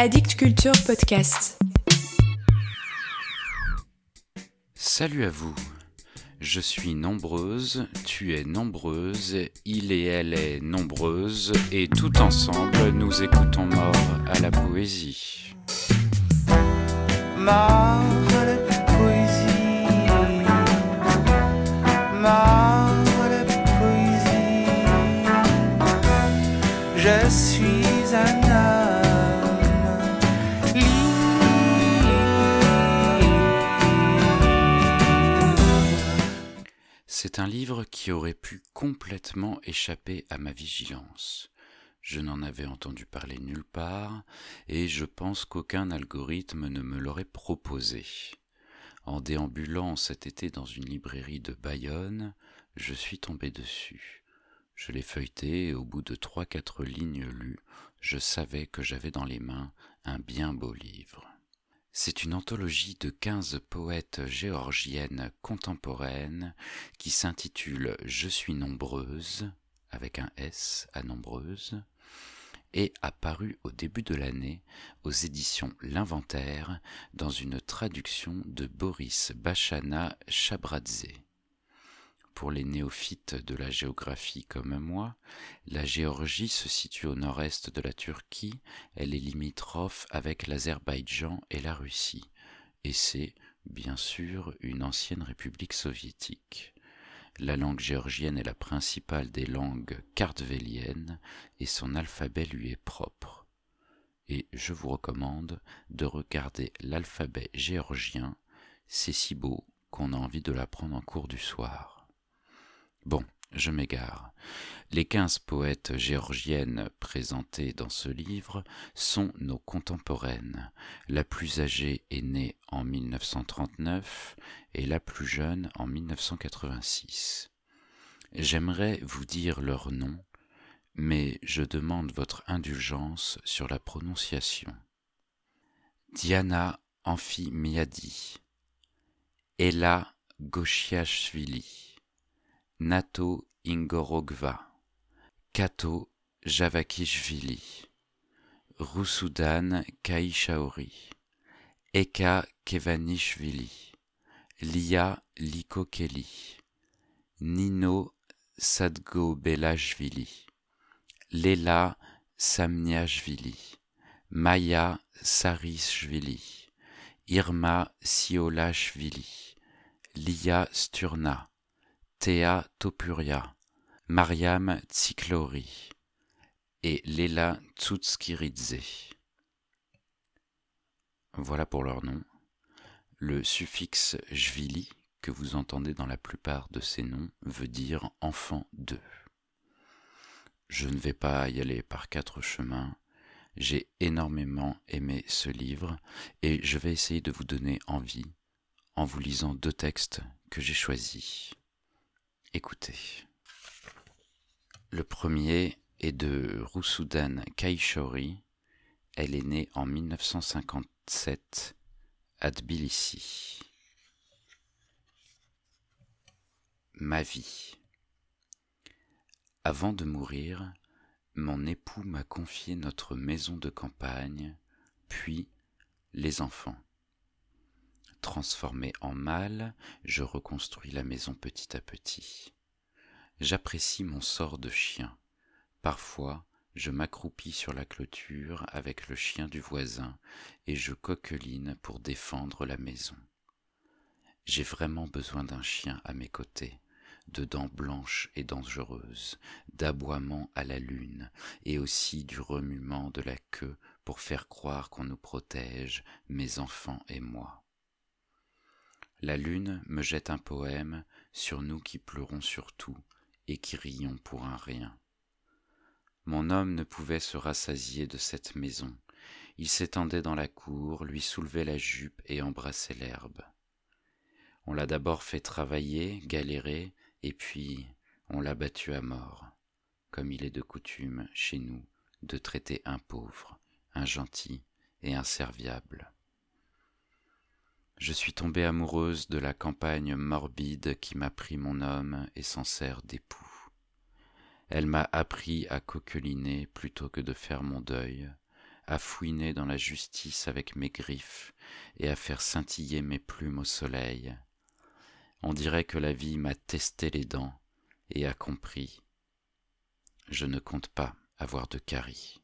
Addict Culture Podcast. Salut à vous. Je suis nombreuse, tu es nombreuse, il et elle est nombreuse, et tout ensemble nous écoutons mort à la poésie. Mort C'est un livre qui aurait pu complètement échapper à ma vigilance. Je n'en avais entendu parler nulle part, et je pense qu'aucun algorithme ne me l'aurait proposé. En déambulant cet été dans une librairie de Bayonne, je suis tombé dessus. Je l'ai feuilleté et au bout de trois quatre lignes lues, je savais que j'avais dans les mains un bien beau livre. C'est une anthologie de quinze poètes géorgiennes contemporaines qui s'intitule Je suis nombreuse, avec un S à nombreuse, et apparu au début de l'année aux éditions L'Inventaire dans une traduction de Boris Bachana Chabradze. Pour les néophytes de la géographie comme moi, la Géorgie se situe au nord-est de la Turquie, elle est limitrophe avec l'Azerbaïdjan et la Russie, et c'est, bien sûr, une ancienne république soviétique. La langue géorgienne est la principale des langues kartvéliennes et son alphabet lui est propre. Et je vous recommande de regarder l'alphabet géorgien, c'est si beau qu'on a envie de l'apprendre en cours du soir. Bon, je m'égare. Les quinze poètes géorgiennes présentées dans ce livre sont nos contemporaines. La plus âgée est née en 1939 et la plus jeune en 1986. J'aimerais vous dire leur nom, mais je demande votre indulgence sur la prononciation. Diana Amphimiadi, Ella Goshiashvili, Nato Ingorogva, Kato Javakishvili, Rousoudan Kaishaori, Eka Kevanishvili, Lia Likokeli, Nino Sadgobelashvili, Lela Samniashvili, Maya Sarishvili, Irma Siolashvili, Lia Sturna, Théa Topuria, Mariam Tsiklori et Léla Tsutskiridze. Voilà pour leur nom. Le suffixe jvili que vous entendez dans la plupart de ces noms veut dire enfant d'eux. Je ne vais pas y aller par quatre chemins. J'ai énormément aimé ce livre et je vais essayer de vous donner envie en vous lisant deux textes que j'ai choisis. Écoutez. Le premier est de Rousoudan Kaishori. Elle est née en 1957 à Tbilissi. Ma vie. Avant de mourir, mon époux m'a confié notre maison de campagne, puis les enfants. Transformé en mâle, je reconstruis la maison petit à petit. J'apprécie mon sort de chien. Parfois, je m'accroupis sur la clôture avec le chien du voisin et je coqueline pour défendre la maison. J'ai vraiment besoin d'un chien à mes côtés, de dents blanches et dangereuses, d'aboiements à la lune et aussi du remuement de la queue pour faire croire qu'on nous protège, mes enfants et moi. La lune me jette un poème sur nous qui pleurons sur tout et qui rions pour un rien. Mon homme ne pouvait se rassasier de cette maison. Il s'étendait dans la cour, lui soulevait la jupe et embrassait l'herbe. On l'a d'abord fait travailler, galérer, et puis on l'a battu à mort, comme il est de coutume chez nous de traiter un pauvre, un gentil et un serviable. Je suis tombée amoureuse de la campagne morbide qui m'a pris mon homme et s'en sert d'époux. Elle m'a appris à coqueliner plutôt que de faire mon deuil, à fouiner dans la justice avec mes griffes et à faire scintiller mes plumes au soleil. On dirait que la vie m'a testé les dents et a compris. Je ne compte pas avoir de carie.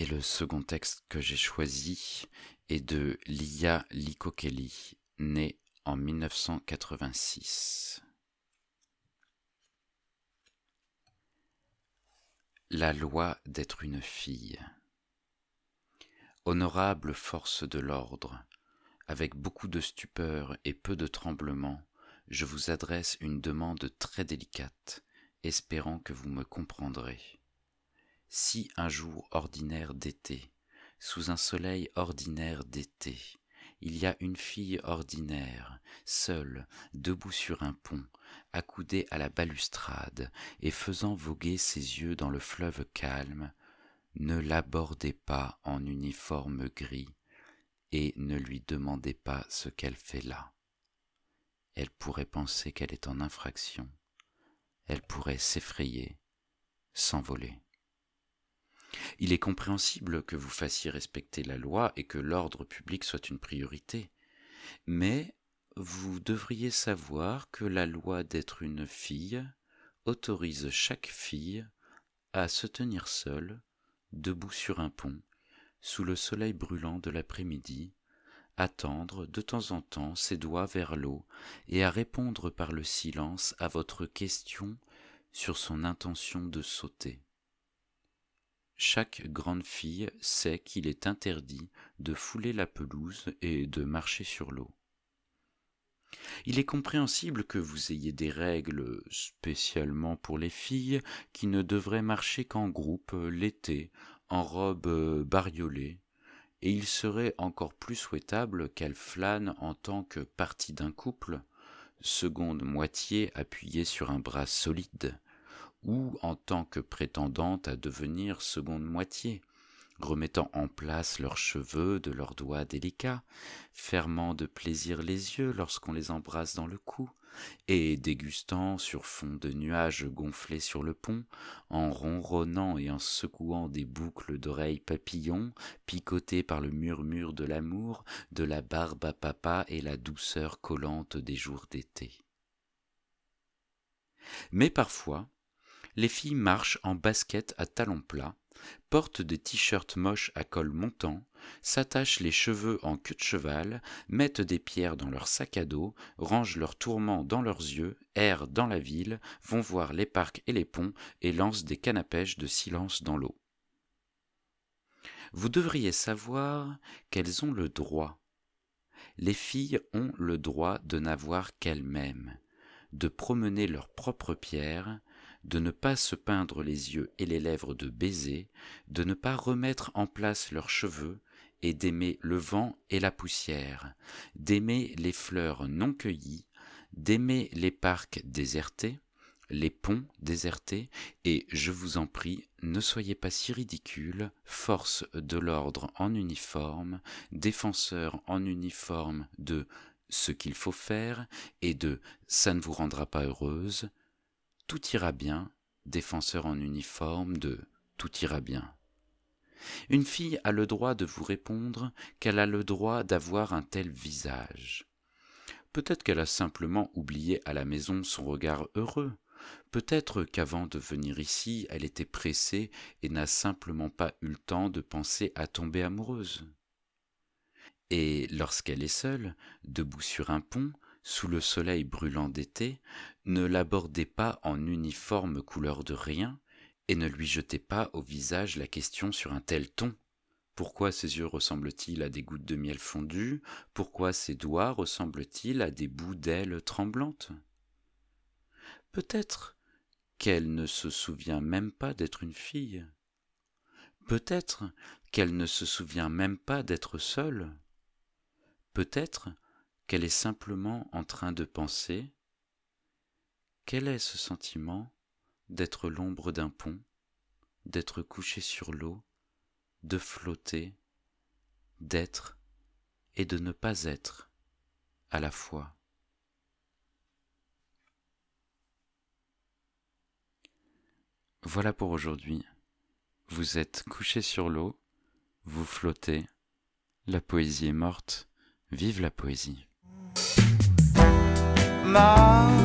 Et le second texte que j'ai choisi est de Lia Likokeli, née en 1986. La loi d'être une fille. Honorable force de l'ordre, avec beaucoup de stupeur et peu de tremblement, je vous adresse une demande très délicate, espérant que vous me comprendrez. Si un jour ordinaire d'été, sous un soleil ordinaire d'été, il y a une fille ordinaire, seule, debout sur un pont, accoudée à la balustrade et faisant voguer ses yeux dans le fleuve calme, ne l'abordez pas en uniforme gris et ne lui demandez pas ce qu'elle fait là. Elle pourrait penser qu'elle est en infraction, elle pourrait s'effrayer, s'envoler. Il est compréhensible que vous fassiez respecter la loi et que l'ordre public soit une priorité, mais vous devriez savoir que la loi d'être une fille autorise chaque fille à se tenir seule, debout sur un pont, sous le soleil brûlant de l'après-midi, à tendre de temps en temps ses doigts vers l'eau et à répondre par le silence à votre question sur son intention de sauter. Chaque grande fille sait qu'il est interdit de fouler la pelouse et de marcher sur l'eau. Il est compréhensible que vous ayez des règles spécialement pour les filles qui ne devraient marcher qu'en groupe l'été, en robe bariolée, et il serait encore plus souhaitable qu'elles flânent en tant que partie d'un couple, seconde moitié appuyée sur un bras solide, ou en tant que prétendante à devenir seconde moitié, remettant en place leurs cheveux de leurs doigts délicats, fermant de plaisir les yeux lorsqu'on les embrasse dans le cou, et dégustant sur fond de nuages gonflés sur le pont, en ronronnant et en secouant des boucles d'oreilles papillons, picotées par le murmure de l'amour, de la barbe à papa et la douceur collante des jours d'été. Mais parfois, les filles marchent en basket à talons plats, portent des t-shirts moches à col montant, s'attachent les cheveux en queue de cheval, mettent des pierres dans leur sac à dos, rangent leurs tourments dans leurs yeux, errent dans la ville, vont voir les parcs et les ponts et lancent des cannes à pêche de silence dans l'eau. Vous devriez savoir qu'elles ont le droit. Les filles ont le droit de n'avoir qu'elles-mêmes, de promener leurs propres pierres, de ne pas se peindre les yeux et les lèvres de baisers, de ne pas remettre en place leurs cheveux, et d'aimer le vent et la poussière, d'aimer les fleurs non cueillies, d'aimer les parcs désertés, les ponts désertés, et je vous en prie, ne soyez pas si ridicule, force de l'ordre en uniforme, défenseur en uniforme de ce qu'il faut faire et de ça ne vous rendra pas heureuse, tout ira bien, défenseur en uniforme de tout ira bien. Une fille a le droit de vous répondre qu'elle a le droit d'avoir un tel visage. Peut-être qu'elle a simplement oublié à la maison son regard heureux. Peut-être qu'avant de venir ici, elle était pressée et n'a simplement pas eu le temps de penser à tomber amoureuse. Et lorsqu'elle est seule, debout sur un pont, sous le soleil brûlant d'été, ne l'abordez pas en uniforme couleur de rien, et ne lui jetez pas au visage la question sur un tel ton. Pourquoi ses yeux ressemblent-ils à des gouttes de miel fondues? Pourquoi ses doigts ressemblent-ils à des bouts d'ailes tremblantes? Peut-être qu'elle ne se souvient même pas d'être une fille. Peut-être qu'elle ne se souvient même pas d'être seule. Peut-être qu'elle est simplement en train de penser Quel est ce sentiment d'être l'ombre d'un pont, d'être couché sur l'eau, de flotter, d'être et de ne pas être à la fois? Voilà pour aujourd'hui. Vous êtes couché sur l'eau, vous flottez, la poésie est morte, vive la poésie. Mort